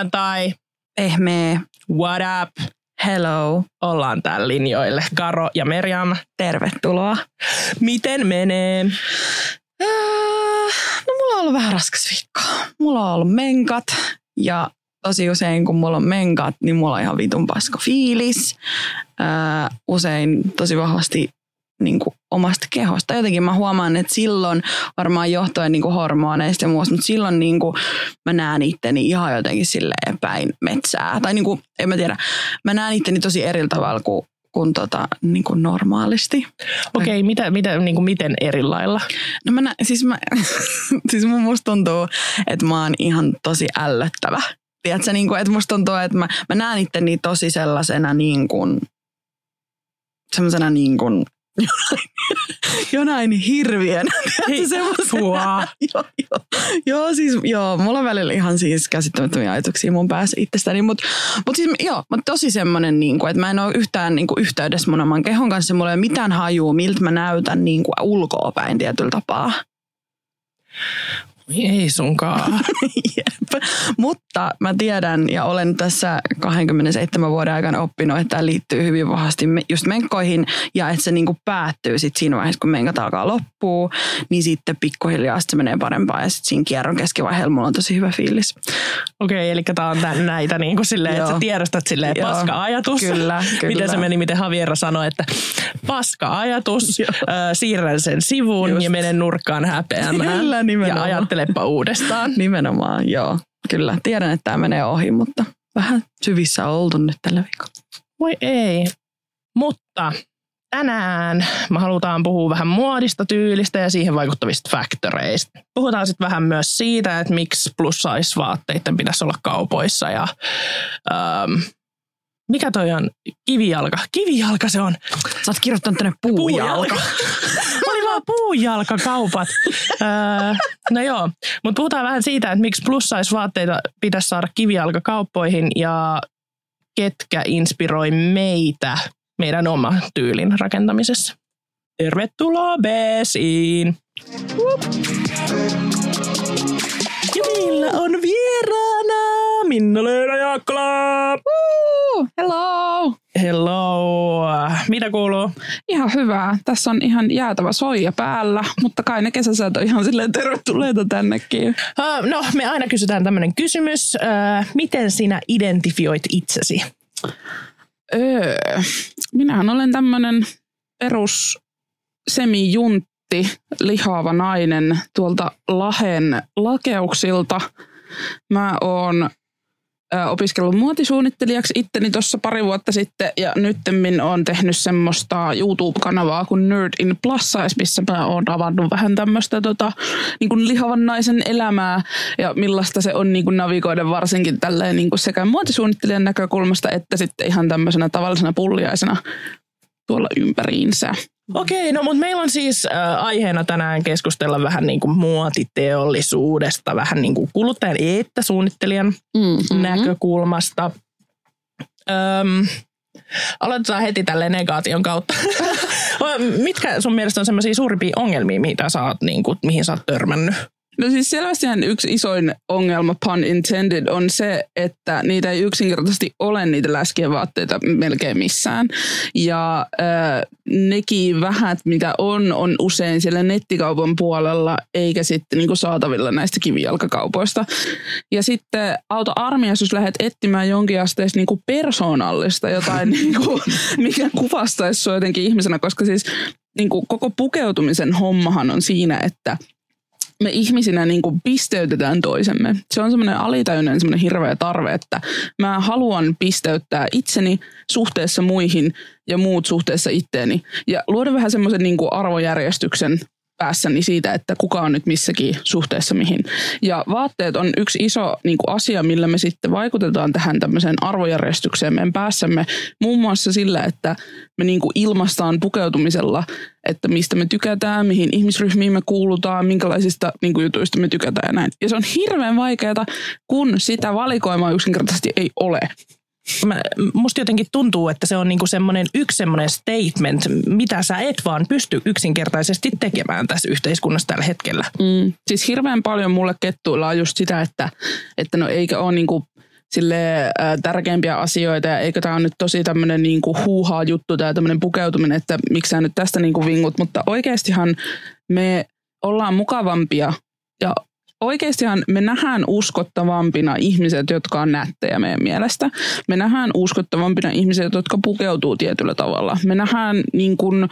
Maanantai, Pehmeä. what up? Hello. Ollaan täällä linjoille. Karo ja Merjam. Tervetuloa. Miten menee? Äh, no mulla on ollut vähän raskas viikko. Mulla on ollut menkat ja tosi usein kun mulla on menkat, niin mulla on ihan vitun paska fiilis. Äh, usein tosi vahvasti niin kuin omasta kehosta. Jotenkin mä huomaan, että silloin varmaan johtuen niin kuin hormoneista ja muusta, mutta silloin niin kuin mä näen itteni ihan jotenkin silleen päin metsää. Tai niin kuin, en mä tiedä, mä näen itteni tosi eri tavalla kuin, kuin, tota, niin kuin normaalisti. Okei, okay, mitä, mitä, niin kuin miten eri lailla? No mä, nä, siis, mä siis mun musta tuntuu, että mä oon ihan tosi ällöttävä. Tiedätkö, niin kuin, että musta tuntuu, että mä, mä näen itteni tosi sellaisena niin kuin, semmoisena niin kuin, jonain hirviön. Hei, joo, joo, joo, siis joo, mulla on välillä ihan siis käsittämättömiä ajatuksia mun päässä itsestäni, mutta mut siis joo, mutta tosi semmoinen, niin kuin, että mä en ole yhtään niin kuin, yhteydessä mun oman kehon kanssa, mulla ei ole mitään hajua, miltä mä näytän niin kuin, ulkoa päin tietyllä tapaa. Ei sunkaan. Jep. Mutta mä tiedän ja olen tässä 27 vuoden aikana oppinut, että tämä liittyy hyvin vahvasti just menkkoihin ja että se niinku päättyy sit siinä vaiheessa, kun menkat alkaa loppua, niin sitten pikkuhiljaa se menee parempaa ja sitten siinä kierron keskivaiheella mulla on tosi hyvä fiilis. Okei, okay, eli tämä on tämän, näitä niin kuin silleen, että sä tiedostat silleen Joo. paska-ajatus. Kyllä, kyllä. Miten se meni, miten Javiera sanoi, että paska-ajatus, äh, siirrän sen sivuun Just. ja menen nurkkaan häpeämään. Kyllä, nimenomaan. Ja ajattelepa uudestaan. Nimenomaan, joo. Kyllä, tiedän, että tämä menee ohi, mutta vähän syvissä on oltu nyt tällä viikolla. Voi ei. Mutta tänään me halutaan puhua vähän muodista, tyylistä ja siihen vaikuttavista faktoreista. Puhutaan sitten vähän myös siitä, että miksi plus size vaatteiden pitäisi olla kaupoissa ja ähm, mikä toi on? Kivijalka. Kivijalka se on. Sä oot kirjoittanut tänne puujalka. Oli vaan puujalkakaupat. öö, no joo, mutta puhutaan vähän siitä, että miksi plus size vaatteita pitäisi saada kivijalkakauppoihin ja ketkä inspiroi meitä meidän oma tyylin rakentamisessa. Tervetuloa Beesiin! Ja Mitä kuuluu? Ihan hyvää. Tässä on ihan jäätävä soija päällä, mutta kai ne kesäsäät on ihan silleen tervetulleita tännekin. Uh, no, me aina kysytään tämmöinen kysymys. Uh, miten sinä identifioit itsesi? Öö, minähän olen tämmöinen perus semijuntti, lihava nainen tuolta Lahen lakeuksilta. Mä oon opiskellut muotisuunnittelijaksi itteni tuossa pari vuotta sitten ja nyttemmin on tehnyt semmoista YouTube-kanavaa kuin Nerd in Plus Size, missä mä oon avannut vähän tämmöistä tota, niin kuin lihavan naisen elämää ja millaista se on niin kuin navigoida varsinkin tälleen niin kuin sekä muotisuunnittelijan näkökulmasta että sitten ihan tämmöisenä tavallisena pulliaisena tuolla ympäriinsä. Okei, no mutta meillä on siis äh, aiheena tänään keskustella vähän niin kuin muotiteollisuudesta, vähän niin kuin kuluttajan että suunnittelijan Mm-hmm. näkökulmasta. Öm, aloitetaan heti tälle negaation kautta. Mitkä sun mielestä on semmoisia suurimpia ongelmia, mitä sä oot, niin kuin, mihin sä oot törmännyt? No siis selvästihän yksi isoin ongelma, pun intended, on se, että niitä ei yksinkertaisesti ole niitä läskien vaatteita melkein missään. Ja äh, nekin vähät, mitä on, on usein siellä nettikaupan puolella, eikä sitten niinku saatavilla näistä kivijalkakaupoista. Ja sitten auto armias, jos lähdet etsimään jonkinasteista niinku persoonallista jotain, niinku, mikä kuvastaisi sua jotenkin ihmisenä, koska siis niinku koko pukeutumisen hommahan on siinä, että me ihmisinä niin kuin pisteytetään toisemme. Se on semmoinen alitajuinen semmoinen hirveä tarve, että mä haluan pisteyttää itseni suhteessa muihin ja muut suhteessa itteeni. Ja luoda vähän semmoisen niin kuin arvojärjestyksen päässäni siitä, että kuka on nyt missäkin suhteessa mihin. Ja vaatteet on yksi iso niin kuin asia, millä me sitten vaikutetaan tähän tämmöiseen arvojärjestykseen meidän päässämme. Muun muassa sillä, että me niin kuin ilmastaan pukeutumisella, että mistä me tykätään, mihin ihmisryhmiin me kuulutaan, minkälaisista niin kuin jutuista me tykätään ja näin. Ja se on hirveän vaikeaa, kun sitä valikoimaa yksinkertaisesti ei ole. Mä, musta jotenkin tuntuu, että se on niinku semmoinen yksi semmoinen statement, mitä sä et vaan pysty yksinkertaisesti tekemään tässä yhteiskunnassa tällä hetkellä. Mm. Siis hirveän paljon mulle kettuilla on just sitä, että, että no eikö ole niinku sille tärkeimpiä asioita ja eikö tämä on nyt tosi tämmöinen niinku huuhaa juttu tai tämmöinen pukeutuminen, että miksi sä nyt tästä niinku vingut, mutta oikeastihan me ollaan mukavampia ja oikeastihan me nähdään uskottavampina ihmiset, jotka on nättejä meidän mielestä. Me nähdään uskottavampina ihmiset, jotka pukeutuu tietyllä tavalla. Me nähdään niin kuin,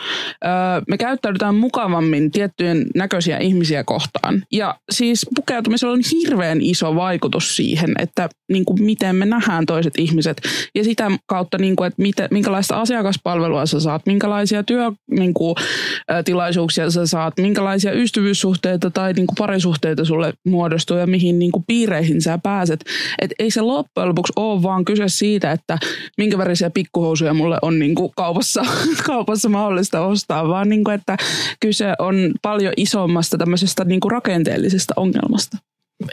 me käyttäydytään mukavammin tiettyjen näköisiä ihmisiä kohtaan. Ja siis pukeutumisella on hirveän iso vaikutus siihen, että niin kuin miten me nähdään toiset ihmiset. Ja sitä kautta, niin kuin, että miten, minkälaista asiakaspalvelua sä saat, minkälaisia työtilaisuuksia niin sä saat, minkälaisia ystävyyssuhteita tai niin kuin parisuhteita sulle muodostuu ja mihin niin kuin piireihin sä pääset. Et ei se loppujen lopuksi ole vaan kyse siitä, että minkä värisiä pikkuhousuja mulle on niin kuin kaupassa, kaupassa mahdollista ostaa, vaan niin kuin, että kyse on paljon isommasta tämmöisestä niin kuin rakenteellisesta ongelmasta.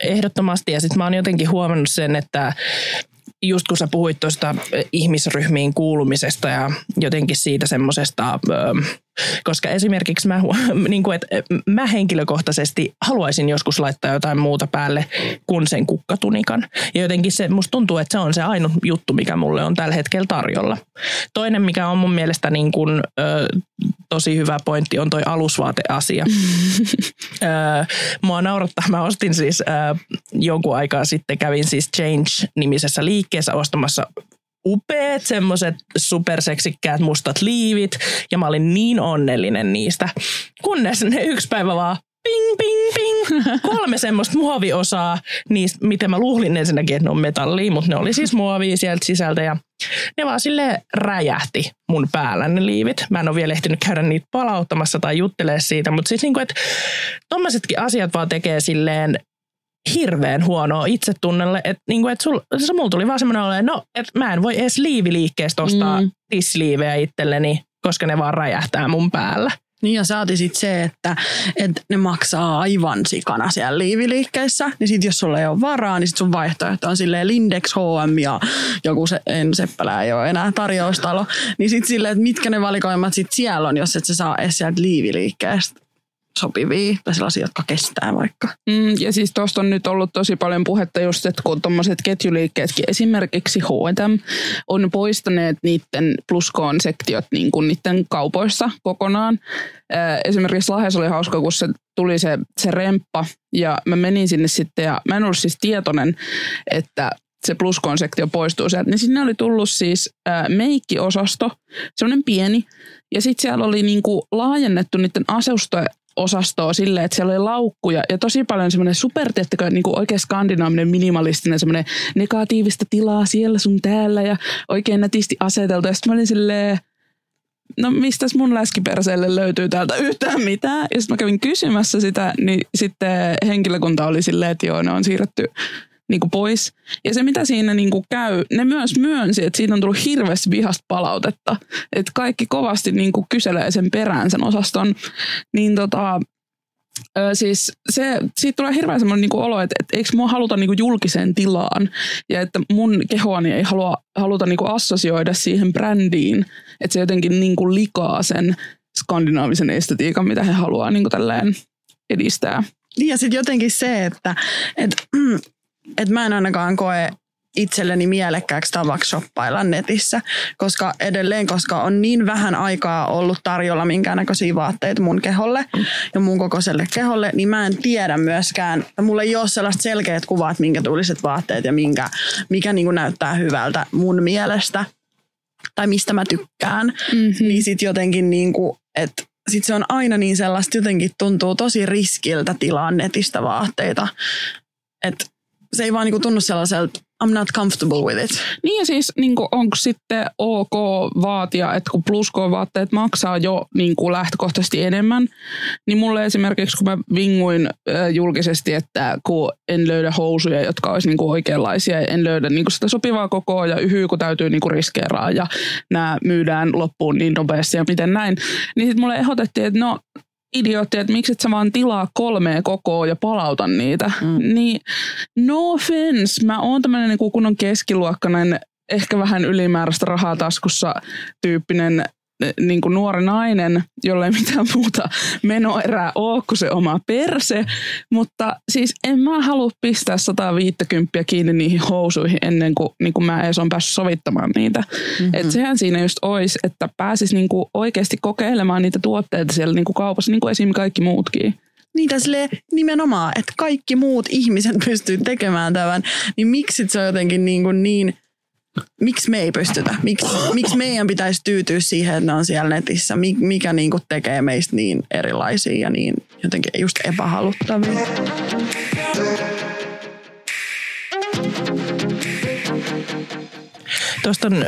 Ehdottomasti ja sitten mä oon jotenkin huomannut sen, että just kun sä puhuit tuosta ihmisryhmiin kuulumisesta ja jotenkin siitä semmoisesta, koska esimerkiksi mä, niin kuin, että mä henkilökohtaisesti haluaisin joskus laittaa jotain muuta päälle kuin sen kukkatunikan. Ja jotenkin se, musta tuntuu, että se on se ainut juttu, mikä mulle on tällä hetkellä tarjolla. Toinen, mikä on mun mielestä niin kuin, tosi hyvä pointti, on toi alusvaateasia. mua naurattaa, mä ostin siis jonkun aikaa sitten, kävin siis Change-nimisessä liikkeessä ostamassa upeat semmoiset superseksikkäät mustat liivit ja mä olin niin onnellinen niistä. Kunnes ne yksi päivä vaan ping, ping, ping. Kolme semmoista muoviosaa, niistä, miten mä luulin ensinnäkin, että ne on metallia, mutta ne oli siis muovia sieltä sisältä ja ne vaan sille räjähti mun päällä ne liivit. Mä en ole vielä ehtinyt käydä niitä palauttamassa tai juttelee siitä, mutta siis niinku, että tommosetkin asiat vaan tekee silleen hirveän huonoa itsetunnelle, että niinku, et sul, se mulla tuli vaan semmoinen ole, no, että mä en voi edes liiviliikkeestä ostaa mm. tissiliivejä itselleni, koska ne vaan räjähtää mun päällä. Niin ja saati sitten se, että, että ne maksaa aivan sikana siellä liiviliikkeissä. Niin sitten jos sulla ei ole varaa, niin sit sun vaihtoehto on silleen Lindex, H&M ja joku se, en, Seppälä ei ole enää tarjoustalo. Niin sitten silleen, että mitkä ne valikoimat sit siellä on, jos et sä saa edes sieltä liiviliikkeestä sopivia tai sellaisia, jotka kestää vaikka. Mm, ja siis tuosta on nyt ollut tosi paljon puhetta just, että kun tuommoiset ketjuliikkeetkin, esimerkiksi H&M, on poistaneet niiden pluskoon sektiot niin kuin niiden kaupoissa kokonaan. Esimerkiksi Lahes oli hauska, kun se tuli se, se remppa ja mä menin sinne sitten ja mä en ollut siis tietoinen, että se pluskoon-sektio poistuu sieltä, niin sinne oli tullut siis meikkiosasto, semmoinen pieni, ja sitten siellä oli niinku laajennettu niiden asustoja osastoa silleen, että siellä oli laukkuja ja tosi paljon semmoinen super, tiettäkö, niin kuin oikein skandinaaminen minimalistinen semmoinen negatiivista tilaa siellä sun täällä ja oikein nätisti aseteltu. Ja sitten mä olin silleen, no mistäs mun läskiperseelle löytyy täältä yhtään mitään. Ja sitten mä kävin kysymässä sitä, niin sitten henkilökunta oli silleen, että joo, ne on siirretty niin kuin pois. Ja se, mitä siinä niin kuin käy, ne myös myönsi, että siitä on tullut hirveästi vihasta palautetta. Että kaikki kovasti niin kuin kyselee sen perään sen osaston. Niin tota, Ö, siis se, siitä tulee hirveän semmoinen niin olo, että, että eikö mua haluta niin kuin julkiseen tilaan ja että mun kehoani ei halua, haluta niin kuin assosioida siihen brändiin, että se jotenkin niin kuin likaa sen skandinaavisen estetiikan, mitä he haluaa niin kuin tälleen edistää. Niin ja sitten jotenkin se, että, että että mä en ainakaan koe itselleni mielekkääksi tavaksi shoppailla netissä, koska edelleen, koska on niin vähän aikaa ollut tarjolla minkäännäköisiä vaatteita mun keholle ja mun kokoiselle keholle, niin mä en tiedä myöskään, mulla ei ole sellaista selkeät kuvat, minkä tuliset vaatteet ja minkä, mikä niin kuin näyttää hyvältä mun mielestä tai mistä mä tykkään, mm-hmm. niin sit jotenkin niin kuin, että sit se on aina niin sellaista, jotenkin tuntuu tosi riskiltä tilaa netistä vaatteita, että se ei vaan niinku tunnu sellaiselta, I'm not comfortable with it. Niin ja siis niin onko sitten ok vaatia, että kun plusko-vaatteet maksaa jo niin kuin lähtökohtaisesti enemmän, niin mulle esimerkiksi kun mä vinguin äh, julkisesti, että kun en löydä housuja, jotka olisi niin kuin oikeanlaisia, en löydä niin kuin sitä sopivaa kokoa ja yhyy, kun täytyy niin kuin riskeeraa ja nämä myydään loppuun niin nopeasti ja miten näin, niin sitten mulle ehdotettiin, että no idiootti, että miksi et sä vaan tilaa kolmea kokoa ja palauta niitä. Mm. Niin no offense, mä oon tämmönen niin kunnon keskiluokkainen ehkä vähän ylimääräistä rahaa taskussa tyyppinen niin kuin nuori nainen, jolle ei mitään muuta menoerää ole kuin se oma perse. Mutta siis en mä halua pistää 150 kiinni niihin housuihin ennen kuin, niin kuin mä edes on päässyt sovittamaan niitä. Mm-hmm. Et sehän siinä just olisi, että pääsis niin kuin oikeasti kokeilemaan niitä tuotteita siellä niin kuin kaupassa, niin kuin esim. kaikki muutkin. Niitä sille nimenomaan, että kaikki muut ihmiset pystyy tekemään tämän, niin miksi se on jotenkin niin, kuin niin miksi me ei pystytä? Miksi, miksi meidän pitäisi tyytyä siihen, että ne on siellä netissä? Mikä niin kuin tekee meistä niin erilaisia ja niin jotenkin just epähaluttavia? Tuosta on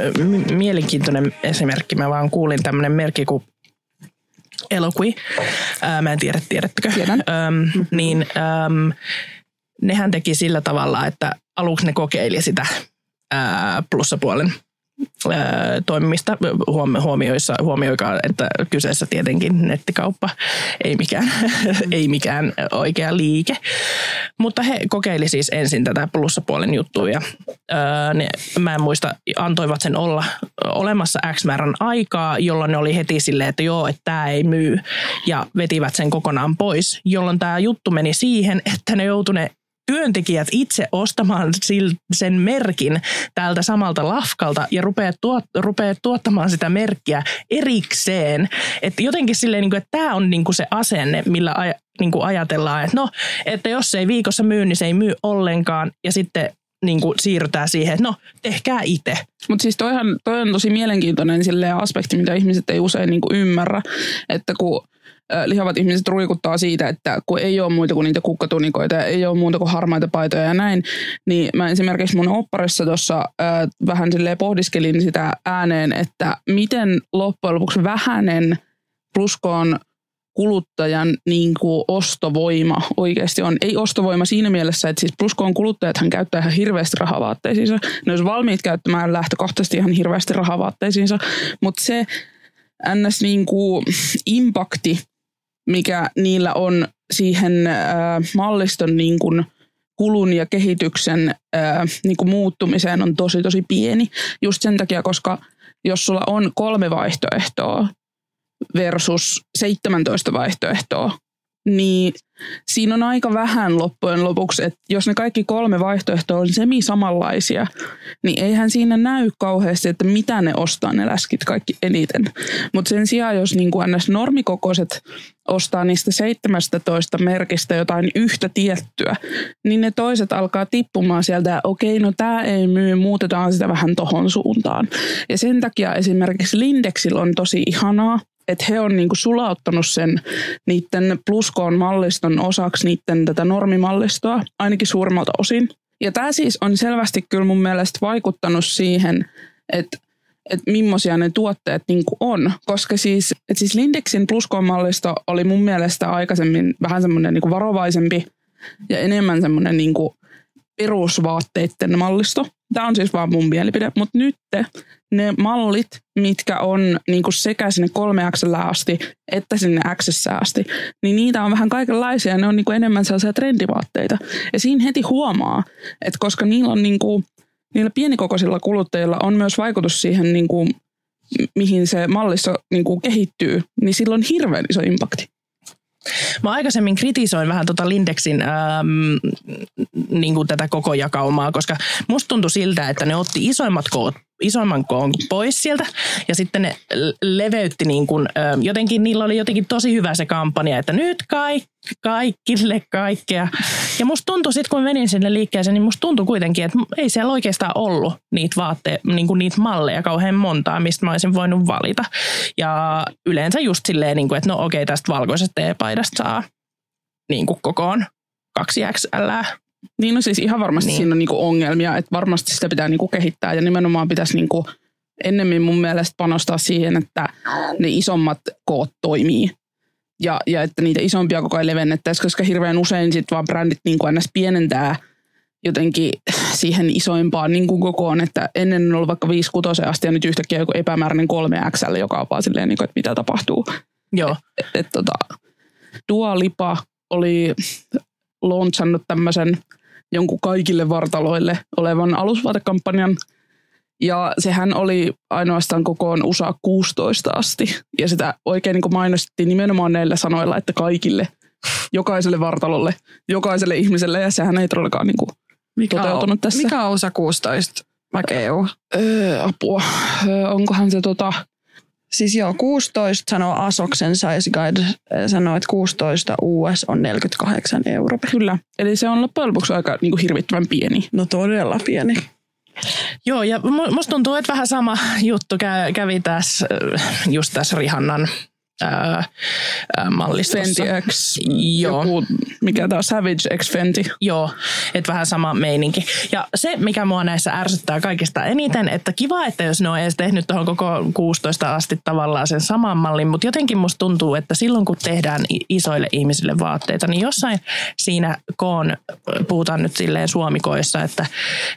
mielenkiintoinen esimerkki. Mä vaan kuulin tämmöinen merkki kuin Eloqui. Ää, mä en tiedä, tiedättekö? Tiedän. Öm, niin öm, nehän teki sillä tavalla, että aluksi ne kokeili sitä plussapuolen toimimista. Huomioissa, huomioikaa, että kyseessä tietenkin nettikauppa, ei mikään, ei mikään oikea liike. Mutta he kokeili siis ensin tätä plussapuolen juttua ja ne, mä en muista, antoivat sen olla olemassa X määrän aikaa, jolloin ne oli heti silleen, että joo, että tämä ei myy ja vetivät sen kokonaan pois, jolloin tämä juttu meni siihen, että ne joutuneet työntekijät itse ostamaan sen merkin tältä samalta lafkalta ja rupeaa, tuot, rupeaa tuottamaan sitä merkkiä erikseen. Että jotenkin silleen, niin kuin, että tämä on niin kuin se asenne, millä aj, niin kuin ajatellaan, että no, että jos ei viikossa myy, niin se ei myy ollenkaan. Ja sitten niin kuin siirrytään siihen, että no, tehkää itse. Mutta siis toihan, toi on tosi mielenkiintoinen aspekti, mitä ihmiset ei usein niin kuin ymmärrä, että kun lihavat ihmiset ruikuttaa siitä, että kun ei ole muita kuin niitä kukkatunikoita ja ei ole muuta kuin harmaita paitoja ja näin, niin mä esimerkiksi mun opparissa tuossa äh, vähän silleen pohdiskelin sitä ääneen, että miten loppujen lopuksi vähänen pluskoon kuluttajan niin kuin ostovoima oikeasti on. Ei ostovoima siinä mielessä, että siis pluskoon kuluttajat hän käyttää ihan hirveästi rahavaatteisiinsa. Ne olisi valmiit käyttämään lähtökohtaisesti ihan hirveästi rahavaatteisiinsa, mutta se ns. Niin kuin impakti, mikä niillä on siihen äh, malliston niin kuin kulun ja kehityksen äh, niin kuin muuttumiseen on tosi tosi pieni. Just sen takia, koska jos sulla on kolme vaihtoehtoa versus 17 vaihtoehtoa, niin siinä on aika vähän loppujen lopuksi, että jos ne kaikki kolme vaihtoehtoa on semi-samanlaisia, niin eihän siinä näy kauheasti, että mitä ne ostaa ne läskit kaikki eniten. Mutta sen sijaan, jos niin kuin ns. normikokoiset ostaa niistä 17 merkistä jotain yhtä tiettyä, niin ne toiset alkaa tippumaan sieltä, okei, no tämä ei myy, muutetaan sitä vähän tohon suuntaan. Ja sen takia esimerkiksi Lindexillä on tosi ihanaa, että he on niinku sulauttanut sen niiden pluskoon malliston osaksi niiden tätä normimallistoa, ainakin suurimmalta osin. Ja tämä siis on selvästi kyllä mun mielestä vaikuttanut siihen, että että millaisia ne tuotteet niin on. Koska siis, että siis Lindexin pluskoon mallisto oli mun mielestä aikaisemmin vähän semmoinen niin varovaisempi ja enemmän semmoinen niin perusvaatteiden mallisto. Tämä on siis vaan mun mielipide, mutta nyt ne mallit, mitkä on niin kuin sekä sinne 3 x asti että sinne x asti, niin niitä on vähän kaikenlaisia. Ne on niin kuin enemmän sellaisia trendivaatteita. Ja siinä heti huomaa, että koska niillä on niin kuin, niillä pienikokoisilla kuluttajilla on myös vaikutus siihen, niin kuin, mihin se mallissa niin kuin kehittyy, niin sillä on hirveän iso impakti. Mä aikaisemmin kritisoin vähän tota Lindexin äm, niin kuin tätä koko jakaumaa, koska musta tuntui siltä, että ne otti isoimmat koot isoimman koon pois sieltä. Ja sitten ne leveytti niin kuin, jotenkin, niillä oli jotenkin tosi hyvä se kampanja, että nyt kaikki, kaikille kaikkea. Ja musta tuntui sitten, kun menin sinne liikkeeseen, niin musta tuntui kuitenkin, että ei siellä oikeastaan ollut niitä vaatteita, niin kuin niitä malleja kauhean montaa, mistä mä olisin voinut valita. Ja yleensä just silleen, niin kuin, että no okei, tästä valkoisesta teepaidasta saa niin kuin kokoon kaksi XL niin no siis ihan varmasti niin. siinä on niinku ongelmia, että varmasti sitä pitää niinku kehittää ja nimenomaan pitäisi niinku ennemmin mun mielestä panostaa siihen, että ne isommat koot toimii. Ja, ja että niitä isompia koko ajan levennettäisiin, koska hirveän usein sitten vaan brändit niin kuin pienentää jotenkin siihen isoimpaan niin kuin kokoon, että ennen on ollut vaikka 5 6 asti ja nyt yhtäkkiä joku epämääräinen 3 XL, joka on vaan silleen, niin kuin, että mitä tapahtuu. Joo. Et, et, tota, Dua Lipa oli launchannut tämmöisen jonkun kaikille vartaloille olevan alusvaatekampanjan. Ja sehän oli ainoastaan kokoon USA 16 asti. Ja sitä oikein niin mainostettiin nimenomaan näillä sanoilla, että kaikille, jokaiselle vartalolle, jokaiselle ihmiselle. Ja sehän ei todellakaan niin kuin Mikä toteutunut on, tässä. Mikä on osa 16? Vaikka EU. Öö, apua. Öö, onkohan se tota... Siis joo, 16 sanoo Asoksen Size Guide, eh, sanoo, että 16 US on 48 euroa. Kyllä. Eli se on loppujen lopuksi aika niin kuin hirvittävän pieni. No todella pieni. Joo, ja mu- musta tuntuu, että vähän sama juttu kä- kävi tässä, äh, just tässä Rihannan ää, ää, mallistossa. Fenty X, Joo. joku, mikä tämä Savage X Fenty. Joo, että vähän sama meininki. Ja se, mikä mua näissä ärsyttää kaikista eniten, että kiva, että jos ne on edes tehnyt tuohon koko 16 asti tavallaan sen saman mallin, mutta jotenkin musta tuntuu, että silloin kun tehdään isoille ihmisille vaatteita, niin jossain siinä koon, puhutaan nyt silleen suomikoissa, että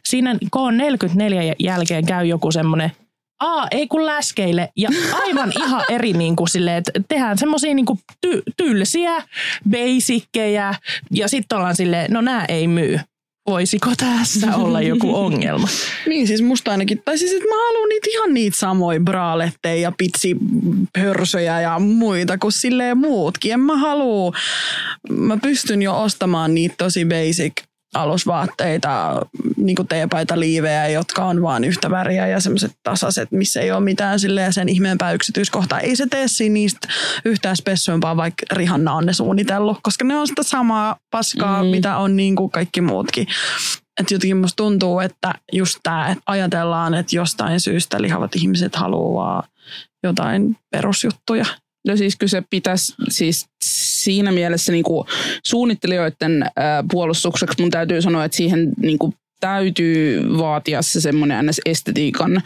siinä koon 44 jälkeen käy joku semmoinen Aa, ei kun läskeille. Ja aivan ihan eri niin kuin silleen, että tehdään semmoisia niin ty- tylsiä, basickejä. Ja sitten ollaan silleen, no nämä ei myy. Voisiko tässä olla joku ongelma? Niin siis musta ainakin, tai siis että mä haluan niitä ihan niitä samoja braaletteja ja pitsipörsöjä ja muita kuin silleen muutkin. En mä halua, mä pystyn jo ostamaan niitä tosi basic alusvaatteita, niin kuin teepaita liivejä, jotka on vaan yhtä väriä ja semmoiset tasaiset, missä ei ole mitään silleen sen ihmeempää yksityiskohtaa. Ei se tee siinä niistä yhtään spessuimpaa, vaikka Rihanna on ne suunnitellut, koska ne on sitä samaa paskaa, mm. mitä on niin kuin kaikki muutkin. Että jotenkin musta tuntuu, että just tämä, että ajatellaan, että jostain syystä lihavat ihmiset haluaa jotain perusjuttuja. No siis kyllä se pitäisi siis siinä mielessä niin kuin suunnittelijoiden puolustukseksi mun täytyy sanoa, että siihen niin kuin täytyy vaatia se semmoinen ns. estetiikan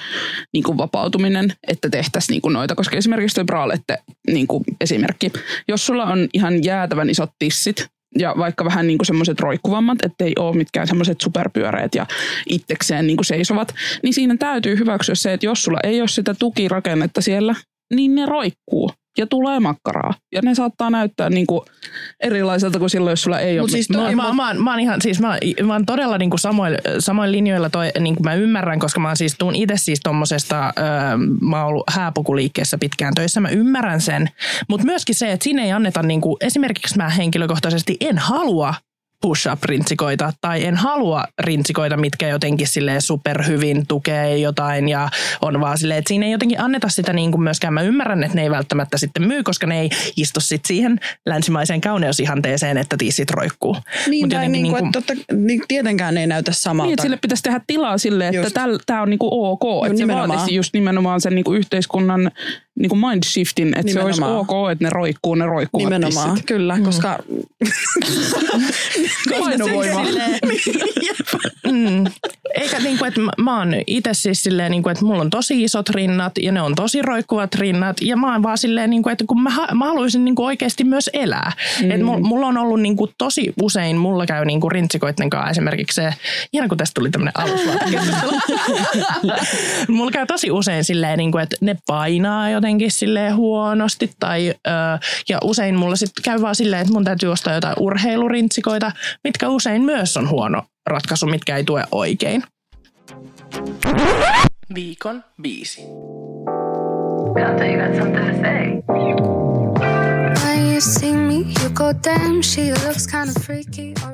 niin kuin vapautuminen, että tehtäisiin niin kuin noita, koska esimerkiksi tuo braalette niin kuin esimerkki, jos sulla on ihan jäätävän isot tissit, ja vaikka vähän niin semmoiset roikkuvammat, ettei ole mitkään semmoiset superpyöreät ja itsekseen niin kuin seisovat, niin siinä täytyy hyväksyä se, että jos sulla ei ole sitä tukirakennetta siellä, niin ne roikkuu ja tulee makkaraa. Ja ne saattaa näyttää niin kuin erilaiselta kuin silloin, jos sulla ei Mut ole. siis Mä, toi- mä, mä, mä, oon ihan, siis mä, mä oon todella niin kuin samoilla, samoilla linjoilla toi, niin kuin mä ymmärrän, koska mä siis tuun itse siis tommosesta, öö, mä oon ollut hääpukuliikkeessä pitkään töissä, mä ymmärrän sen, mutta myöskin se, että siinä ei anneta niin kuin, esimerkiksi mä henkilökohtaisesti en halua push-up-rintsikoita tai en halua rintsikoita, mitkä jotenkin sille superhyvin tukee jotain ja on vaan silleen, että siinä ei jotenkin anneta sitä niin kuin myöskään. Mä ymmärrän, että ne ei välttämättä sitten myy, koska ne ei istu sit siihen länsimaiseen kauneusihanteeseen, että tiisit roikkuu. Niin, Mut tai niin kuin, niinku- että totta, niin tietenkään ne ei näytä samalta. Niin, että sille pitäisi tehdä tilaa sille, että tämä on niinku ok. Että se vaatisi just nimenomaan sen niinku yhteiskunnan niinku mindshiftin, että se olisi Nimenomaan. ok, että ne roikkuu, ne roikkuvat Nimenomaan, tissit. kyllä, koska Painovoima. Mm. Eikä niin kuin, että mä, oon itse siis silleen, niin kuin, että mulla on tosi isot rinnat ja ne on tosi roikkuvat rinnat ja mä oon vaan silleen, niin kuin, että kun mä, mä haluaisin niin kuin oikeasti myös elää. Mm. Et mulla, mulla on ollut niin kuin tosi usein, mulla käy niin kuin rintsikoitten kanssa esimerkiksi se, ihan kun tästä tuli tämmöinen alusvaatekeskustelu. mulla käy tosi usein silleen, niin kuin, että ne painaa jotenkin silleen huonosti tai, ö, ja usein mulla sitten käy vaan silleen, että mun täytyy ostaa jotain urheilurintsikoita, mitkä usein myös on huono ratkaisu, mitkä ei tue oikein. Viikon biisi.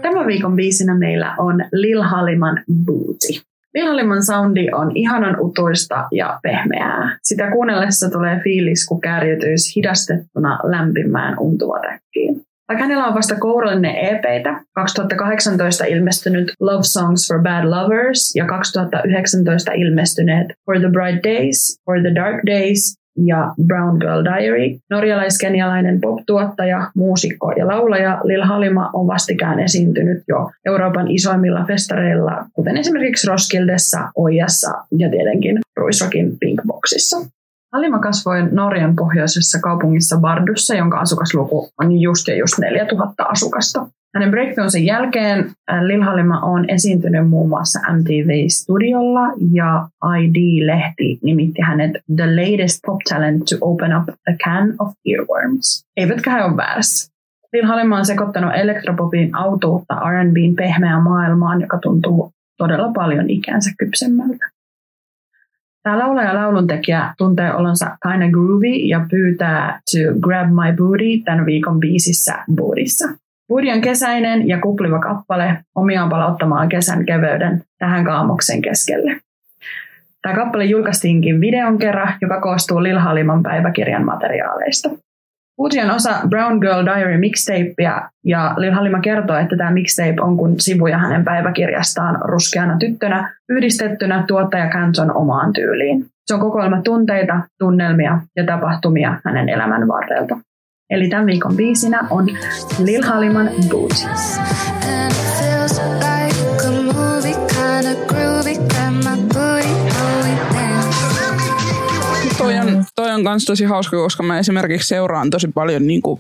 Tämän viikon biisinä meillä on Lil Haliman Booty. Lil Haliman soundi on ihanan utuista ja pehmeää. Sitä kuunnellessa tulee fiilis, kun kärjytyisi hidastettuna lämpimään untuvatäkkiin. Vaikka hänellä on vasta kourallinen EPitä, 2018 ilmestynyt Love Songs for Bad Lovers ja 2019 ilmestyneet For the Bright Days, For the Dark Days ja Brown Girl Diary. Norjalaiskenialainen pop-tuottaja, muusikko ja laulaja Lil Halima on vastikään esiintynyt jo Euroopan isoimmilla festareilla, kuten esimerkiksi Roskildessa, Oijassa ja tietenkin Ruisrokin Pinkboxissa. Halima kasvoi Norjan pohjoisessa kaupungissa Bardussa, jonka asukasluku on just ja just 4000 asukasta. Hänen breakthroughnsa jälkeen Lil Halima on esiintynyt muun muassa MTV-studiolla ja ID-lehti nimitti hänet The Latest Pop Talent to Open Up a Can of Earworms. Eivätkä he ole väärässä. Lil Halima on sekoittanut elektropopin autuutta R&Bn pehmeään maailmaan, joka tuntuu todella paljon ikänsä kypsemmältä. Tämä laulaja ja lauluntekijä tuntee olonsa kinda groovy ja pyytää To Grab My Booty tämän viikon biisissä Bootissa. On kesäinen ja kupliva kappale, omiaan palauttamaan kesän keveyden tähän kaamoksen keskelle. Tämä kappale julkaistiinkin videon kerran, joka koostuu Lil Haliman päiväkirjan materiaaleista. Uusi on osa Brown Girl Diary mixtapea ja Lil Halima kertoo, että tämä mixtape on kuin sivuja hänen päiväkirjastaan ruskeana tyttönä yhdistettynä tuottaja Canton omaan tyyliin. Se on kokoelma tunteita, tunnelmia ja tapahtumia hänen elämän varrelta. Eli tämän viikon biisinä on Lil Haliman Boots. And it feels like a movie, kinda groovy. Grab my booty, hold it down. Toi on, toi on kans tosi hauska, koska mä esimerkiksi seuraan tosi paljon niin kuin,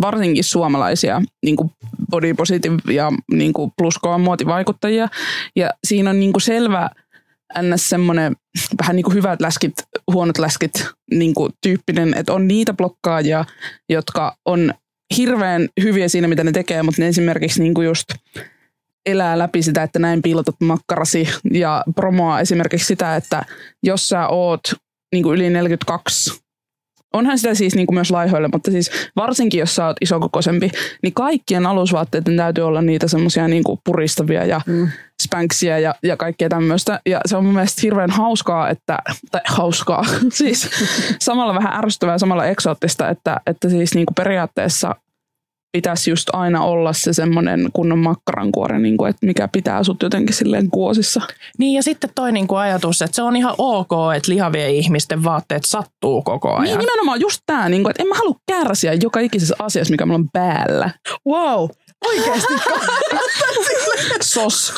varsinkin suomalaisia niin kuin body positive ja niin kuin pluskoa muotivaikuttajia. Ja siinä on niin kuin selvä ns. semmoinen vähän niin kuin hyvät läskit, huonot läskit niin kuin tyyppinen, että on niitä blokkaajia, jotka on hirveän hyviä siinä, mitä ne tekee, mutta ne esimerkiksi niin kuin just elää läpi sitä, että näin piilotat makkarasi ja promoaa esimerkiksi sitä, että jos sä oot niin kuin yli 42, onhan sitä siis niin kuin myös laihoille, mutta siis varsinkin jos sä oot isokokoisempi, niin kaikkien alusvaatteiden täytyy olla niitä semmoisia niin kuin puristavia ja mm. spanksia ja, ja kaikkea tämmöistä. Ja se on mun mielestä hirveän hauskaa, että, tai hauskaa, siis samalla vähän ärsyttävää ja samalla eksoottista, että, että siis niin kuin periaatteessa pitäisi just aina olla se semmoinen kunnon makkarankuori, niin kuin, että mikä pitää sut jotenkin silleen kuosissa. Niin ja sitten toi niinku ajatus, että se on ihan ok, että lihavien ihmisten vaatteet sattuu koko ajan. Niin nimenomaan just tämä, niin kuin, että en mä halua kärsiä joka ikisessä asiassa, mikä mulla on päällä. Wow, oikeasti. Sos.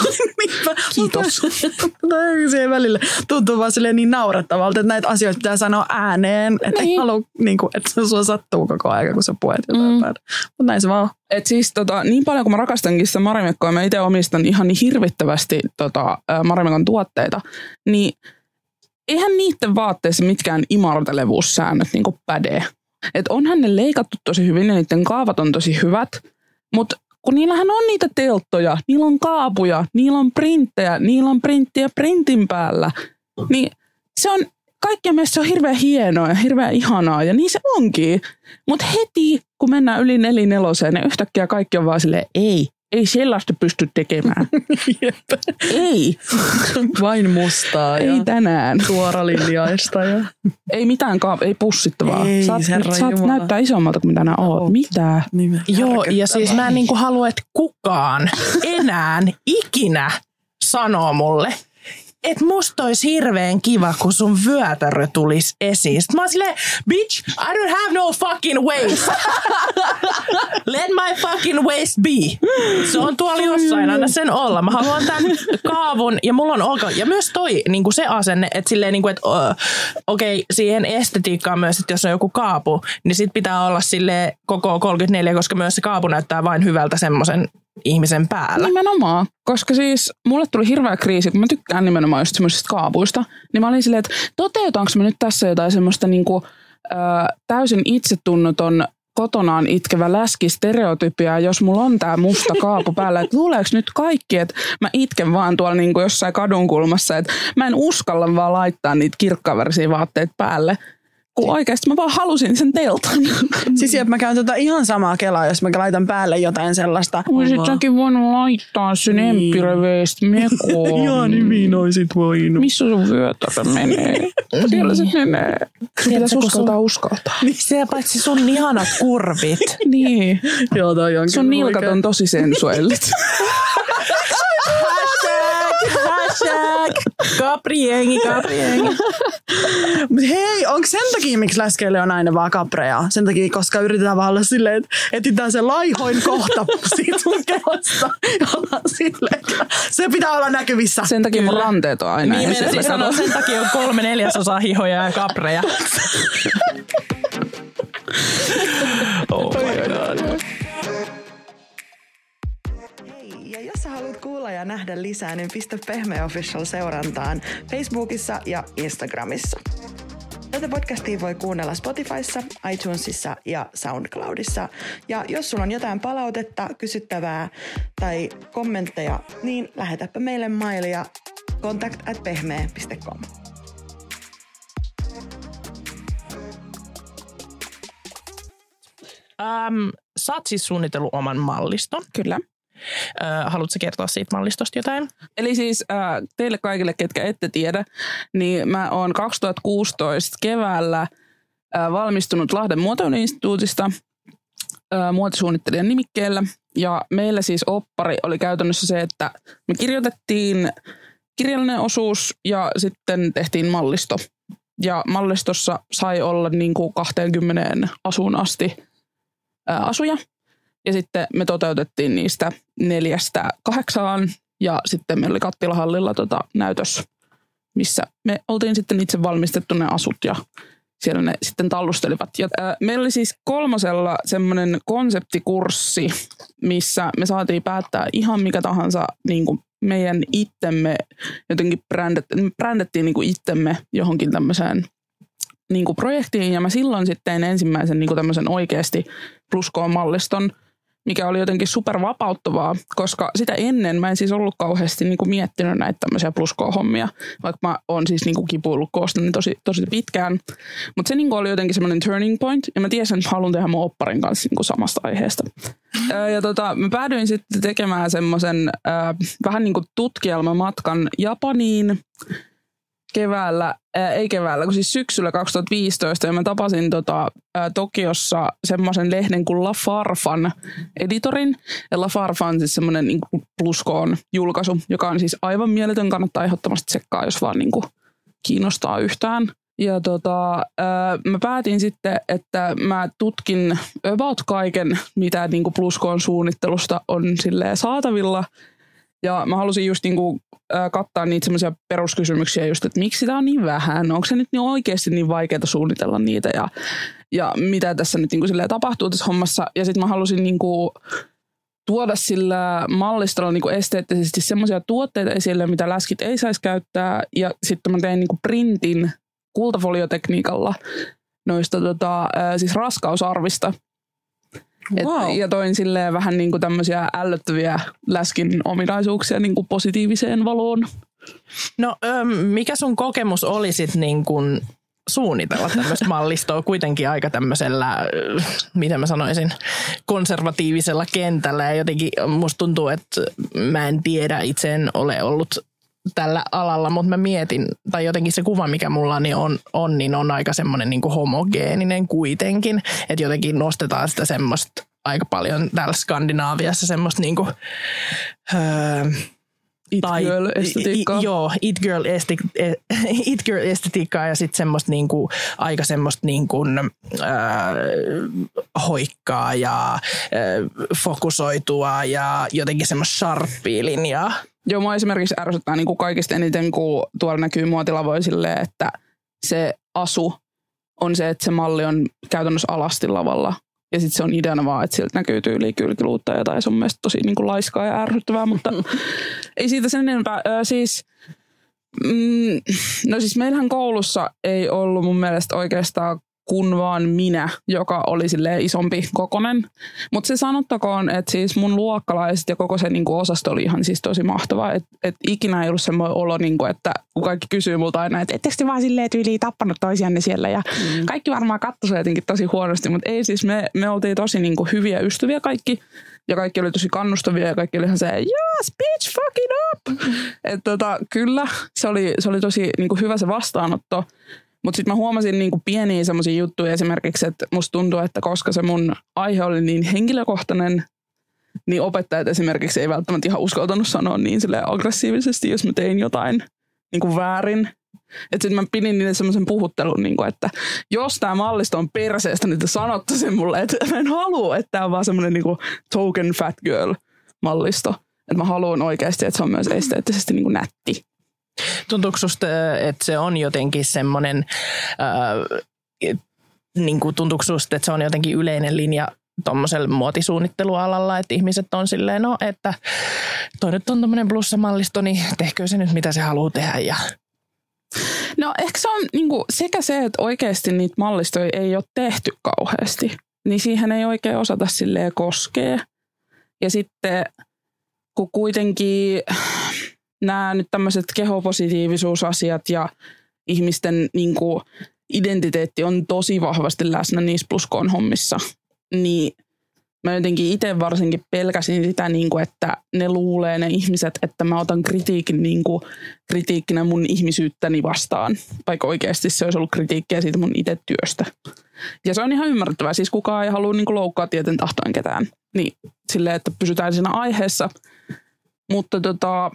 Kiitos. Mutta siihen välillä tuntuu vaan silleen niin naurettavalta, että näitä asioita pitää sanoa ääneen. Että Niin. ei halua, niin kuin, että se sua sattuu koko ajan, kun sä puhet jotain Mm. mm. Mutta näin se vaan on. Et siis tota, niin paljon kuin mä rakastankin sitä Marimekkoa, mä itse omistan ihan niin hirvittävästi tota, Marimekon tuotteita, niin eihän niiden vaatteissa mitkään imartelevuussäännöt niin päde. Et onhan ne leikattu tosi hyvin ja niiden kaavat on tosi hyvät, mutta kun niillähän on niitä telttoja, niillä on kaapuja, niillä on printtejä, niillä on printtiä printin päällä, niin se on kaikkien mielestä se on hirveän hienoa ja hirveän ihanaa ja niin se onkin. Mutta heti kun mennään yli nelineloseen, niin yhtäkkiä kaikki on vaan silleen, ei, ei sellaista pysty tekemään. ei, Vain mustaa ja ei tänään. suoralinjaista. Ja... Ei mitään, ka- ei pussittavaa. Ei, saat, Herra saat näyttää isommalta kuin mitä nää oot. Mitä? Niin, Joo, ja siis mä en niinku halua, että kukaan enää ikinä sanoo mulle, että musta olisi hirveän kiva, kun sun vyötärö tulisi esiin. Sitten mä oon silleen, bitch, I don't have no fucking waist. Let my fucking waist be. Se on tuolla jossain, anna sen olla. Mä haluan tämän kaavun ja mulla on ok. Ja myös toi niin kuin se asenne, että silleen niin kuin, että okei, okay, siihen estetiikkaan myös, että jos on joku kaapu, niin sit pitää olla sille koko 34, koska myös se kaapu näyttää vain hyvältä semmoisen ihmisen päällä. Nimenomaan, koska siis mulle tuli hirveä kriisi, kun mä tykkään nimenomaan just semmoisista kaapuista, niin mä olin silleen, että toteutanko mä nyt tässä jotain semmoista niinku, ö, täysin itsetunnoton kotonaan itkevä läski stereotypia, jos mulla on tää musta kaapu päällä, että luuleeko nyt kaikki, että mä itken vaan tuolla niinku jossain kadunkulmassa, että mä en uskalla vaan laittaa niitä kirkkavärisiä vaatteet päälle, kun oikeasti mä vaan halusin sen teltan. Siis jep, mä käyn tota ihan samaa kelaa, jos mä laitan päälle jotain sellaista. Olisit säkin voinut laittaa sen Niin. mekoon. Ihan hyvin oisit voinut. Missä sun vyötärö menee? Siellä se menee. Sun pitäisi uskaltaa uskaltaa. Se paitsi sun ihanat kurvit. Niin. Joo, toi on Sun nilkat on tosi sensuellit. Hashtag, hashtag, kapriengi, kapriengi. Mut hei, onko sen takia, miksi läskeille on aina vaan kapreja? Sen takia, koska yritetään vaan olla silleen, että etsitään se laihoin kohta siitä sun kehosta. Silleen, että se pitää olla näkyvissä. Sen takia mun ranteet on aina Niin esillä. sanoa, sen takia on kolme neljäsosaa hihoja ja kapreja. nähdä lisää, niin pistä Pehmeä Official seurantaan Facebookissa ja Instagramissa. Tätä podcastia voi kuunnella Spotifyssa, iTunesissa ja SoundCloudissa. Ja jos sulla on jotain palautetta, kysyttävää tai kommentteja, niin lähetäpä meille mailia contact at pehmeä.com. Sä oot siis suunnitellut oman malliston. Kyllä. Äh, haluatko kertoa siitä mallistosta jotain? Eli siis äh, teille kaikille, ketkä ette tiedä, niin mä oon 2016 keväällä äh, valmistunut Lahden muotoiluinstituutista muotisuunnittelijan nimikkeellä. Ja meillä siis oppari oli käytännössä se, että me kirjoitettiin kirjallinen osuus ja sitten tehtiin mallisto. Ja mallistossa sai olla niin kuin 20 asuun asti asuja. Ja sitten me toteutettiin niistä neljästä kahdeksaan. Ja sitten meillä oli Kattilahallilla tota näytös, missä me oltiin sitten itse valmistettu ne asut ja siellä ne sitten tallustelivat. Ja, ää, meillä oli siis kolmosella semmoinen konseptikurssi, missä me saatiin päättää ihan mikä tahansa niin kuin meidän itsemme jotenkin brändät, brändettiin niin kuin itsemme johonkin tämmöiseen niin kuin projektiin. Ja mä silloin sitten ensimmäisen niin kuin tämmöisen oikeasti pluskoon-malliston, mikä oli jotenkin super vapauttavaa, koska sitä ennen mä en siis ollut kauheasti niin kuin miettinyt näitä tämmöisiä pluskoon-hommia, vaikka mä oon siis niin kuin kipuillut koosta niin tosi, tosi pitkään. Mutta se niin kuin oli jotenkin semmoinen turning point, ja mä tiesin, että haluan tehdä mun opparin kanssa niin kuin samasta aiheesta. Ja tota, mä päädyin sitten tekemään semmoisen äh, vähän niin kuin tutkielmamatkan Japaniin keväällä, äh, ei keväällä, kun siis syksyllä 2015, ja mä tapasin tota, äh, Tokiossa semmoisen lehden kuin La Farfan editorin. Ja La Farfa on siis semmoinen niin pluskoon julkaisu, joka on siis aivan mieletön, kannattaa ehdottomasti tsekkaa, jos vaan niin kuin kiinnostaa yhtään. Ja tota, äh, mä päätin sitten, että mä tutkin about kaiken, mitä niin kuin pluskoon suunnittelusta on saatavilla. Ja mä halusin just niin kuin, äh, kattaa niitä semmoisia peruskysymyksiä just, että miksi sitä on niin vähän, onko se nyt niin oikeasti niin vaikeaa suunnitella niitä ja, ja mitä tässä nyt niin silleen tapahtuu tässä hommassa. Ja sitten mä halusin niin kuin, tuoda sillä mallistolla niin esteettisesti semmoisia tuotteita esille, mitä läskit ei saisi käyttää. Ja sitten mä tein niin printin kultafoliotekniikalla noista tota, siis raskausarvista. Wow. Et, ja toin silleen vähän niin kuin tämmöisiä ällöttäviä läskin ominaisuuksia niin kuin positiiviseen valoon. No öm, mikä sun kokemus oli sit niin kun suunnitella tämmöistä mallistoa kuitenkin aika tämmöisellä, ö, miten mä sanoisin, konservatiivisella kentällä. Ja jotenkin musta tuntuu, että mä en tiedä, itse en ole ollut tällä alalla, mutta mä mietin, tai jotenkin se kuva, mikä mulla niin on, on, niin on aika semmoinen niin homogeeninen kuitenkin, että jotenkin nostetaan sitä semmoista aika paljon täällä Skandinaaviassa semmoista niin kuin, öö, It tai- girl estetiikkaa. i- Joo, it girl, esti, e- it girl estetiikkaa ja sitten semmoista niinku, aika semmoista niinku, äh, hoikkaa ja äh, fokusoitua ja jotenkin semmoista sharppia linjaa. Joo, mua esimerkiksi ärsyttää niin kuin kaikista eniten, kun tuolla näkyy muotilavoin silleen, että se asu on se, että se malli on käytännössä alasti lavalla. Ja sitten se on ideana vaan, että siltä näkyy tyyliä kylkiluutta ja tai se on mielestäni tosi niin kuin laiskaa ja ärsyttävää, mutta ei siitä sen enempää. Ö, siis, mm, no siis meillähän koulussa ei ollut mun mielestä oikeastaan kun vaan minä, joka oli sille isompi kokonen. Mutta se sanottakoon, että siis mun luokkalaiset ja koko se niinku osasto oli ihan siis tosi mahtavaa. Että et ikinä ei ollut semmoinen olo, niinku, että kun kaikki kysyy multa aina, että ettekö te vaan silleen tyyliin tappanut toisianne siellä. Ja mm. kaikki varmaan katsoi jotenkin tosi huonosti, mutta ei siis me, me oltiin tosi niinku hyviä ystäviä kaikki. Ja kaikki oli tosi kannustavia ja kaikki oli ihan se, yes, bitch, fuck it up. Et tota, kyllä, se oli, se oli tosi niinku hyvä se vastaanotto. Mutta sitten mä huomasin niinku pieniä semmoisia juttuja esimerkiksi, että musta tuntuu, että koska se mun aihe oli niin henkilökohtainen, niin opettajat esimerkiksi ei välttämättä ihan uskaltanut sanoa niin sille aggressiivisesti, jos mä tein jotain niinku väärin. Että sitten mä pidin niille semmoisen puhuttelun, niinku, että jos tämä mallisto on perseestä, niin te sanotte sen mulle, että mä en halua, että tämä on vaan semmoinen niinku token fat girl mallisto. Että mä haluan oikeasti, että se on myös esteettisesti niinku nätti. Tuntuuko susta, että se on jotenkin semmoinen, äh, niin kuin tuntuuko susta, että se on jotenkin yleinen linja tuommoisella muotisuunnittelualalla, että ihmiset on silleen, no, että toi nyt on tämmöinen plussamallisto, niin tehkö se nyt mitä se haluaa tehdä ja No ehkä se on niinku sekä se, että oikeasti niitä mallistoja ei ole tehty kauheasti, niin siihen ei oikein osata silleen koskea. Ja sitten kun kuitenkin nämä nyt tämmöiset kehopositiivisuusasiat ja ihmisten niinku identiteetti on tosi vahvasti läsnä niissä pluskoon hommissa, niin mä jotenkin itse varsinkin pelkäsin sitä, niin kuin, että ne luulee ne ihmiset, että mä otan kritiikin niin kuin, kritiikkinä mun ihmisyyttäni vastaan, vaikka oikeasti se olisi ollut kritiikkiä siitä mun itse työstä. Ja se on ihan ymmärrettävää, siis kukaan ei halua niin kuin, loukkaa tieten tahtoen ketään. Niin silleen, että pysytään siinä aiheessa. Mutta tota,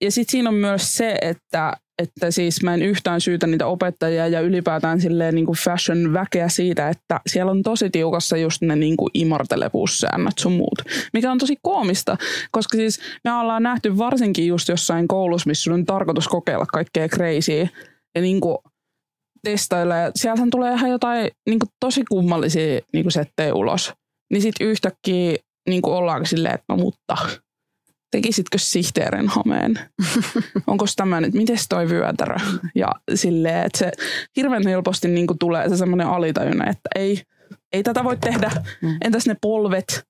ja sitten siinä on myös se, että että siis mä en yhtään syytä niitä opettajia ja ylipäätään silleen niin kuin fashion-väkeä siitä, että siellä on tosi tiukassa just ne niin kuin imartelevuussäännöt sun muut. Mikä on tosi koomista, koska siis me ollaan nähty varsinkin just jossain koulussa, missä on tarkoitus kokeilla kaikkea crazyä ja niin kuin testailla. Ja sieltähän tulee ihan jotain niin kuin tosi kummallisia niin kuin settejä ulos. Niin sitten yhtäkkiä niin kuin ollaanko silleen, että no mutta tekisitkö sihteerin hameen? Onko tämä nyt, miten toi vyötärö? Ja silleen, että se hirveän helposti niin kuin tulee se semmoinen alitajunne, että ei, ei tätä voi tehdä. Entäs ne polvet?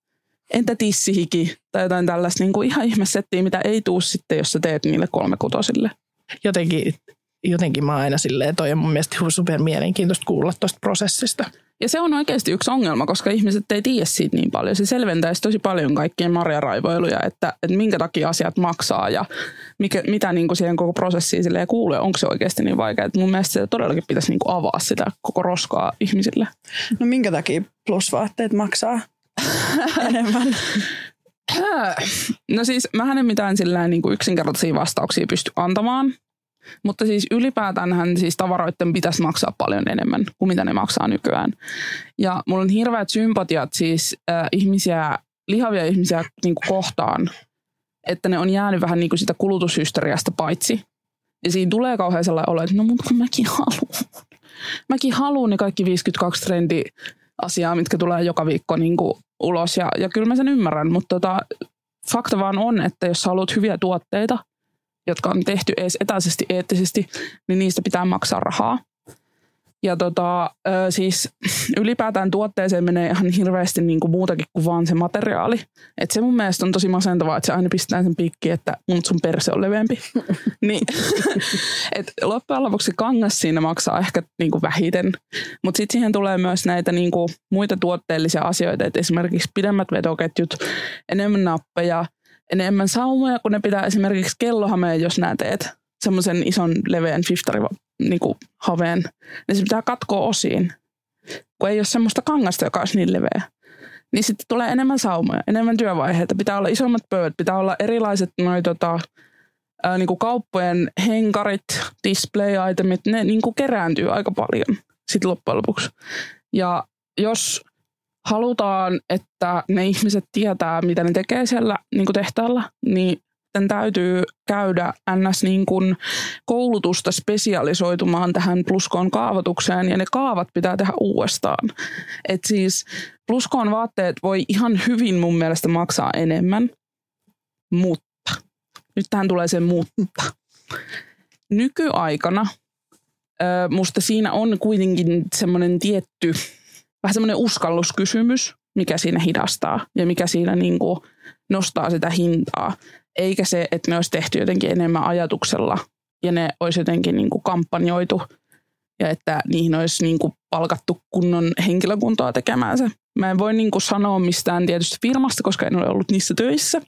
Entä tissihiki? Tai jotain tällaista niin kuin ihan ihmesettiä, mitä ei tuu sitten, jos sä teet niille kolmekutosille. Jotenkin, jotenkin mä aina silleen, toi on mun mielestä super mielenkiintoista kuulla tuosta prosessista. Ja se on oikeasti yksi ongelma, koska ihmiset ei tiedä siitä niin paljon. Se selventäisi tosi paljon kaikkien marjaraivoiluja, että, että minkä takia asiat maksaa ja mikä, mitä niin kuin siihen koko prosessiin silleen kuuluu onko se oikeasti niin vaikea. Että mun mielestä se todellakin pitäisi niin kuin avaa sitä koko roskaa ihmisille. No minkä takia plusvaatteet maksaa enemmän? No siis mähän en mitään sillä niin kuin yksinkertaisia vastauksia pysty antamaan. Mutta siis ylipäätään siis tavaroiden pitäisi maksaa paljon enemmän kuin mitä ne maksaa nykyään. Ja mulla on hirveät sympatiat siis äh, ihmisiä, lihavia ihmisiä niin kuin kohtaan, että ne on jäänyt vähän niin kuin sitä kulutushysteriasta paitsi. Ja siinä tulee kauhean sellainen olo, että no mutta kun mäkin haluan. Mäkin haluan ne kaikki 52 trendi asiaa, mitkä tulee joka viikko niin kuin ulos. Ja, ja kyllä mä sen ymmärrän, mutta tota, fakta vaan on, että jos haluat hyviä tuotteita – jotka on tehty edes etäisesti eettisesti, niin niistä pitää maksaa rahaa. Ja tota, siis ylipäätään tuotteeseen menee ihan hirveästi niin kuin muutakin kuin vaan se materiaali. Et se mun mielestä on tosi masentavaa, että se aina pistää sen pikki, että mun sun perse on leveämpi. niin, et loppujen lopuksi kangas siinä maksaa ehkä niin kuin vähiten. Mutta sitten siihen tulee myös näitä niin kuin muita tuotteellisia asioita, että esimerkiksi pidemmät vetoketjut, enemmän nappeja – enemmän saumoja, kun ne pitää esimerkiksi kellohameen, jos nää teet semmoisen ison leveän fiftari niin haveen, niin se pitää katkoa osiin, kun ei ole semmoista kangasta, joka olisi niin leveä. Niin sitten tulee enemmän saumoja, enemmän työvaiheita, pitää olla isommat pöydät, pitää olla erilaiset noi, tota, ää, niin kuin kauppojen henkarit, display-itemit, ne niin kuin kerääntyy aika paljon sitten loppujen lopuksi. Ja jos halutaan, että ne ihmiset tietää, mitä ne tekee siellä niin kuin tehtaalla, niin sitten täytyy käydä ns. Niin kuin koulutusta spesialisoitumaan tähän pluskoon kaavoitukseen ja ne kaavat pitää tehdä uudestaan. Et siis pluskoon vaatteet voi ihan hyvin mun mielestä maksaa enemmän, mutta nyt tähän tulee se mutta. Nykyaikana musta siinä on kuitenkin semmoinen tietty vähän semmoinen uskalluskysymys, mikä siinä hidastaa ja mikä siinä niin kuin nostaa sitä hintaa. Eikä se, että ne olisi tehty jotenkin enemmän ajatuksella ja ne olisi jotenkin niin kuin kampanjoitu ja että niihin olisi niin kuin palkattu kunnon henkilökuntaa tekemään se. Mä en voi niin kuin sanoa mistään tietysti firmasta, koska en ole ollut niissä töissä.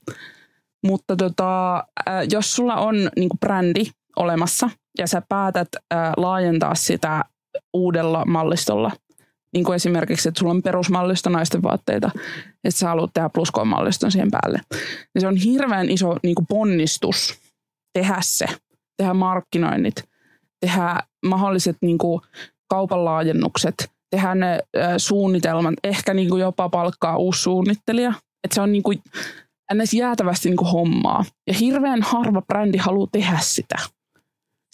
Mutta tota, jos sulla on niin kuin brändi olemassa ja sä päätät laajentaa sitä uudella mallistolla, niin kuin esimerkiksi, että sulla on perusmallista naisten vaatteita, että sä haluat tehdä pluskoon-malliston siihen päälle. Niin se on hirveän iso niin kuin ponnistus tehdä se, tehdä markkinoinnit, tehdä mahdolliset niin kuin kaupan laajennukset, tehdä ne suunnitelmat, ehkä niin kuin jopa palkkaa uusi suunnittelija. Että se on niin kuin, ns. jäätävästi niin kuin hommaa. Ja hirveän harva brändi haluaa tehdä sitä.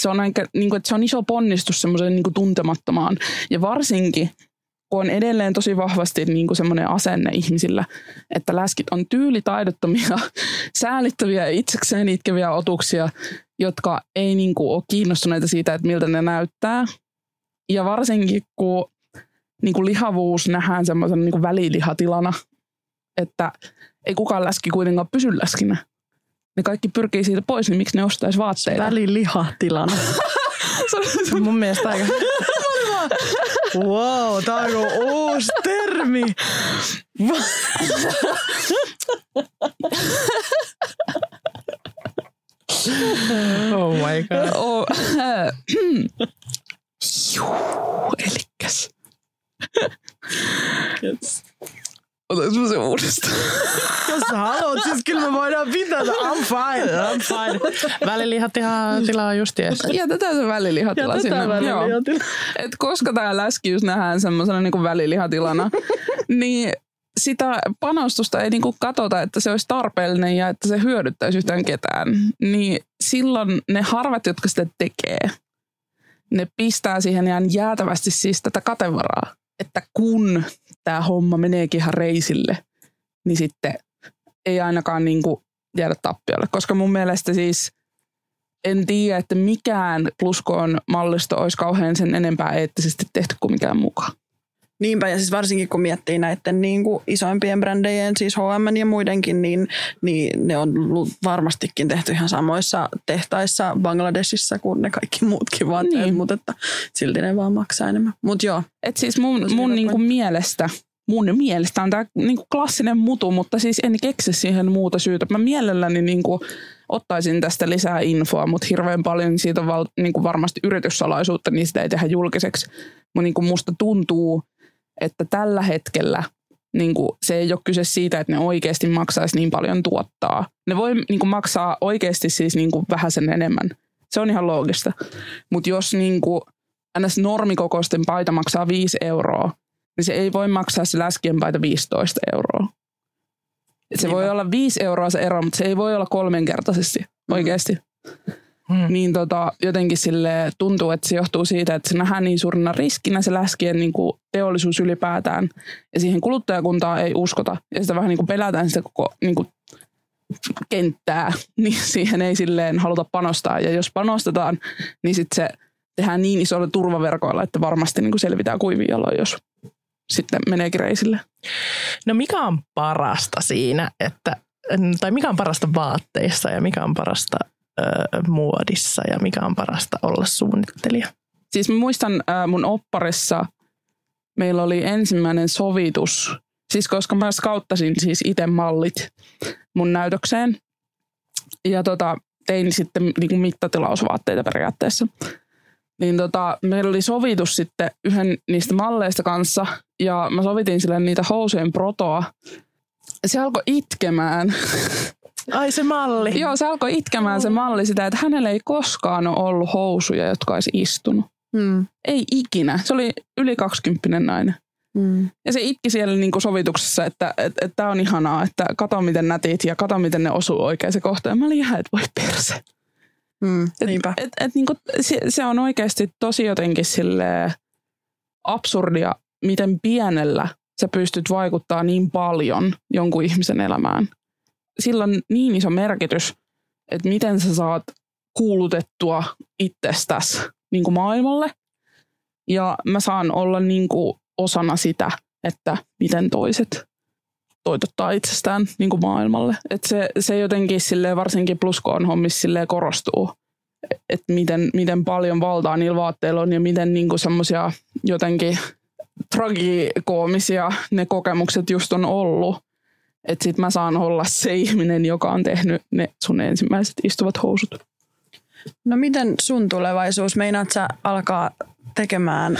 Se on, aika, niin kuin, että se on iso ponnistus semmoiseen niin tuntemattomaan. Ja varsinkin, kun on edelleen tosi vahvasti niin kuin semmoinen asenne ihmisillä, että läskit on tyylitaidottomia, säälittäviä ja itsekseen itkeviä otuksia, jotka ei niin kuin ole kiinnostuneita siitä, että miltä ne näyttää. Ja varsinkin, kun niin kuin lihavuus nähdään semmoisen niin kuin välilihatilana, että ei kukaan läski kuitenkaan pysy läskinä. Ne kaikki pyrkii siitä pois, niin miksi ne ostaisi vaatteita? Välilihatilana. Se on mun mielestä aika... wow, tää on joku uusi termi. Oh my god. Oh, Juu, elikkäs. Yes. Otan se uudestaan. Jos sä haluat, siis kyllä me voidaan pitää tätä. I'm fine, I'm fine. Välilihatila tilaa just jes. Jätetään se välilihatila sinne. Joo. Et koska tämä läskiys nähdään semmoisena niin välilihatilana, niin sitä panostusta ei niinku katsota, että se olisi tarpeellinen ja että se hyödyttäisi yhtään ketään. Niin silloin ne harvat, jotka sitä tekee, ne pistää siihen ihan jäätävästi siis tätä katevaraa. Että kun tämä homma meneekin ihan reisille, niin sitten ei ainakaan niinku jäädä tappiolle. Koska mun mielestä siis en tiedä, että mikään pluskoon mallisto olisi kauhean sen enempää eettisesti tehty kuin mikään mukaan. Niinpä, ja siis varsinkin kun miettii näiden niin kuin isoimpien brändejien, siis H&M ja muidenkin, niin, niin ne on varmastikin tehty ihan samoissa tehtaissa Bangladesissa kuin ne kaikki muutkin vaatteet, Niin. mutta että silti ne vaan maksaa enemmän. Mutta joo, Et siis mun, mun niinku mielestä, mun mielestä on tämä niinku klassinen mutu, mutta siis en keksi siihen muuta syytä. Mä mielelläni niinku ottaisin tästä lisää infoa, mutta hirveän paljon siitä on val, niinku varmasti yrityssalaisuutta, niin sitä ei tehdä julkiseksi. Mutta niinku musta tuntuu, että tällä hetkellä niinku se ei ole kyse siitä, että ne oikeasti maksaisi niin paljon tuottaa. Ne voi niinku maksaa oikeasti siis niinku vähän sen enemmän. Se on ihan loogista. Mutta jos niinku ns. normikokoisten paita maksaa 5 euroa, niin se ei voi maksaa se läskien paita 15 euroa. Et se voi olla 5 euroa se ero, mutta se ei voi olla kolmenkertaisesti oikeasti. Hmm. Niin tota, jotenkin sille tuntuu, että se johtuu siitä, että se nähdään niin suurena riskinä se läskien niin kuin teollisuus ylipäätään. Ja siihen kuluttajakuntaa ei uskota. Ja sitä vähän niin kuin pelätään sitä koko niin kuin kenttää, niin siihen ei silleen haluta panostaa. Ja jos panostetaan, niin sitten se tehdään niin isoilla turvaverkoilla, että varmasti niin kuin selvitään kuivin jaloin, jos sitten meneekin reisille. No mikä on parasta siinä, että, tai mikä on parasta vaatteissa ja mikä on parasta muodissa ja mikä on parasta olla suunnittelija? Siis mä muistan mun opparissa meillä oli ensimmäinen sovitus, siis koska mä skauttasin siis itse mallit mun näytökseen ja tota, tein sitten niin kuin mittatilausvaatteita periaatteessa. Niin tota, meillä oli sovitus sitten yhden niistä malleista kanssa ja mä sovitin sille niitä housujen protoa. Se alkoi itkemään. Ai se malli. Joo, se alkoi itkemään se malli sitä, että hänellä ei koskaan ole ollut housuja, jotka olisi istunut. mm, Ei ikinä. Se oli yli 20 nainen. mm. Ja se itki siellä niin kuin sovituksessa, että tämä että, että on ihanaa, että kato miten nätit ja kato miten ne osuu oikein se kohta. Ja mä olin ihan, että voi perse. Mm, Et, niinpä. et, et, niin kuin, se, se on oikeasti tosi jotenkin silleen absurdia, miten pienellä sä pystyt vaikuttaa niin paljon jonkun ihmisen elämään. Sillä on niin iso merkitys, että miten sä saat kuulutettua itsestäsi niin kuin maailmalle. Ja mä saan olla niin kuin osana sitä, että miten toiset toitottaa itsestään niin kuin maailmalle. Et se, se jotenkin silleen, varsinkin pluskoon hommissa korostuu, että miten, miten paljon valtaa niillä vaatteilla on ja miten niin semmoisia jotenkin tragikoomisia ne kokemukset just on ollut. Että sit mä saan olla se ihminen, joka on tehnyt ne sun ensimmäiset istuvat housut. No miten sun tulevaisuus? Meinaat sä alkaa tekemään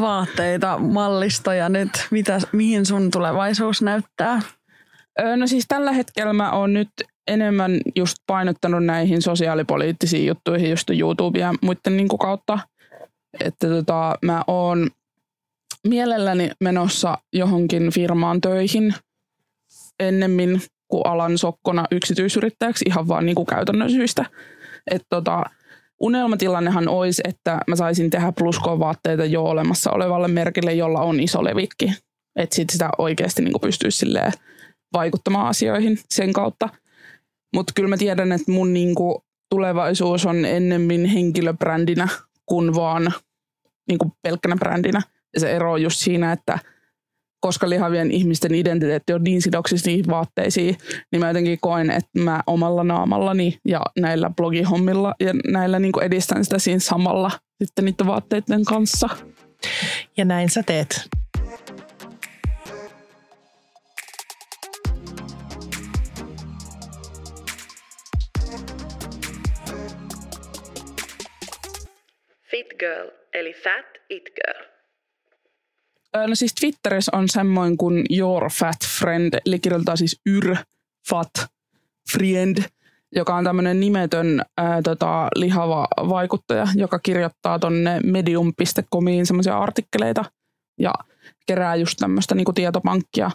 vaatteita, mallistoja nyt? Mitä, mihin sun tulevaisuus näyttää? No siis tällä hetkellä mä oon nyt enemmän just painottanut näihin sosiaalipoliittisiin juttuihin just YouTube ja muiden niin kautta. Että tota, mä oon mielelläni menossa johonkin firmaan töihin ennemmin kuin alan sokkona yksityisyrittäjäksi ihan vaan niin kuin käytännön syistä. Että tota, unelmatilannehan olisi, että mä saisin tehdä pluskovaatteita jo olemassa olevalle merkille, jolla on iso levikki. Että sit sitä oikeasti niin kuin pystyisi vaikuttamaan asioihin sen kautta. Mutta kyllä mä tiedän, että mun niinku tulevaisuus on ennemmin henkilöbrändinä kuin vaan niinku pelkkänä brändinä. Ja se ero on just siinä, että koska lihavien ihmisten identiteetti on niin sidoksissa niihin vaatteisiin, niin mä jotenkin koen, että mä omalla naamallani ja näillä blogihommilla ja näillä niinku edistän sitä siinä samalla sitten niiden vaatteiden kanssa. Ja näin sä teet. Fit girl, eli fat it girl. No siis Twitterissä on semmoinen kuin Your Fat Friend, eli kirjoitetaan siis yr fat friend, joka on tämmöinen nimetön ää, tota, lihava vaikuttaja, joka kirjoittaa tonne medium.comiin semmoisia artikkeleita ja kerää just tämmöistä niinku tietopankkia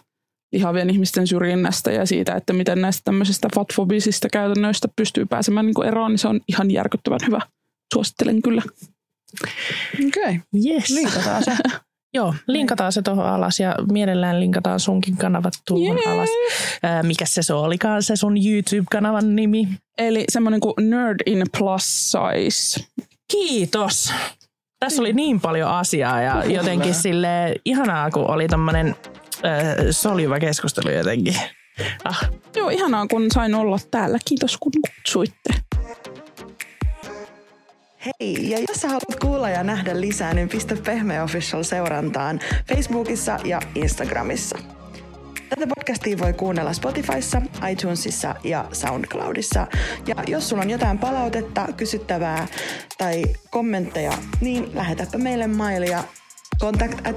lihavien ihmisten syrjinnästä ja siitä, että miten näistä tämmöisistä fatfobisista käytännöistä pystyy pääsemään niinku eroon, niin se on ihan järkyttävän hyvä. Suosittelen kyllä. Okei, okay. Yes. linkataan se. Joo, linkataan se tuohon alas ja mielellään linkataan sunkin kanavat tuohon Jee. alas. Ää, mikä se, se olikaan se sun YouTube-kanavan nimi? Eli semmoinen kuin Nerd in Plus Size. Kiitos. Tässä oli niin paljon asiaa ja jotenkin sille ihanaa, kun oli tämmöinen soljuva keskustelu jotenkin. Ah, Joo, ihanaa kun sain olla täällä. Kiitos kun kutsuitte. Hei, ja jos sä haluat kuulla ja nähdä lisää, niin pistä Pehmeä Official seurantaan Facebookissa ja Instagramissa. Tätä podcastia voi kuunnella Spotifyssa, iTunesissa ja SoundCloudissa. Ja jos sulla on jotain palautetta, kysyttävää tai kommentteja, niin lähetäpä meille mailia contact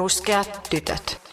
Ruskeat tytöt.